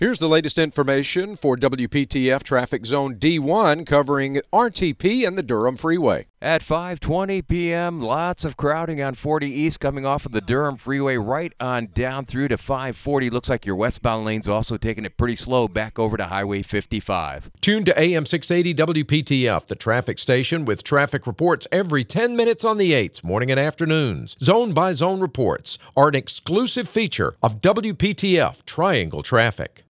Here's the latest information for WPTF Traffic Zone D1 covering RTP and the Durham Freeway. At 5:20 p.m., lots of crowding on 40 East coming off of the Durham Freeway right on down through to 540. Looks like your westbound lane's also taking it pretty slow back over to Highway 55. Tune to AM 680 WPTF, the traffic station with traffic reports every 10 minutes on the 8s, morning and afternoons. Zone by zone reports are an exclusive feature of WPTF Triangle Traffic.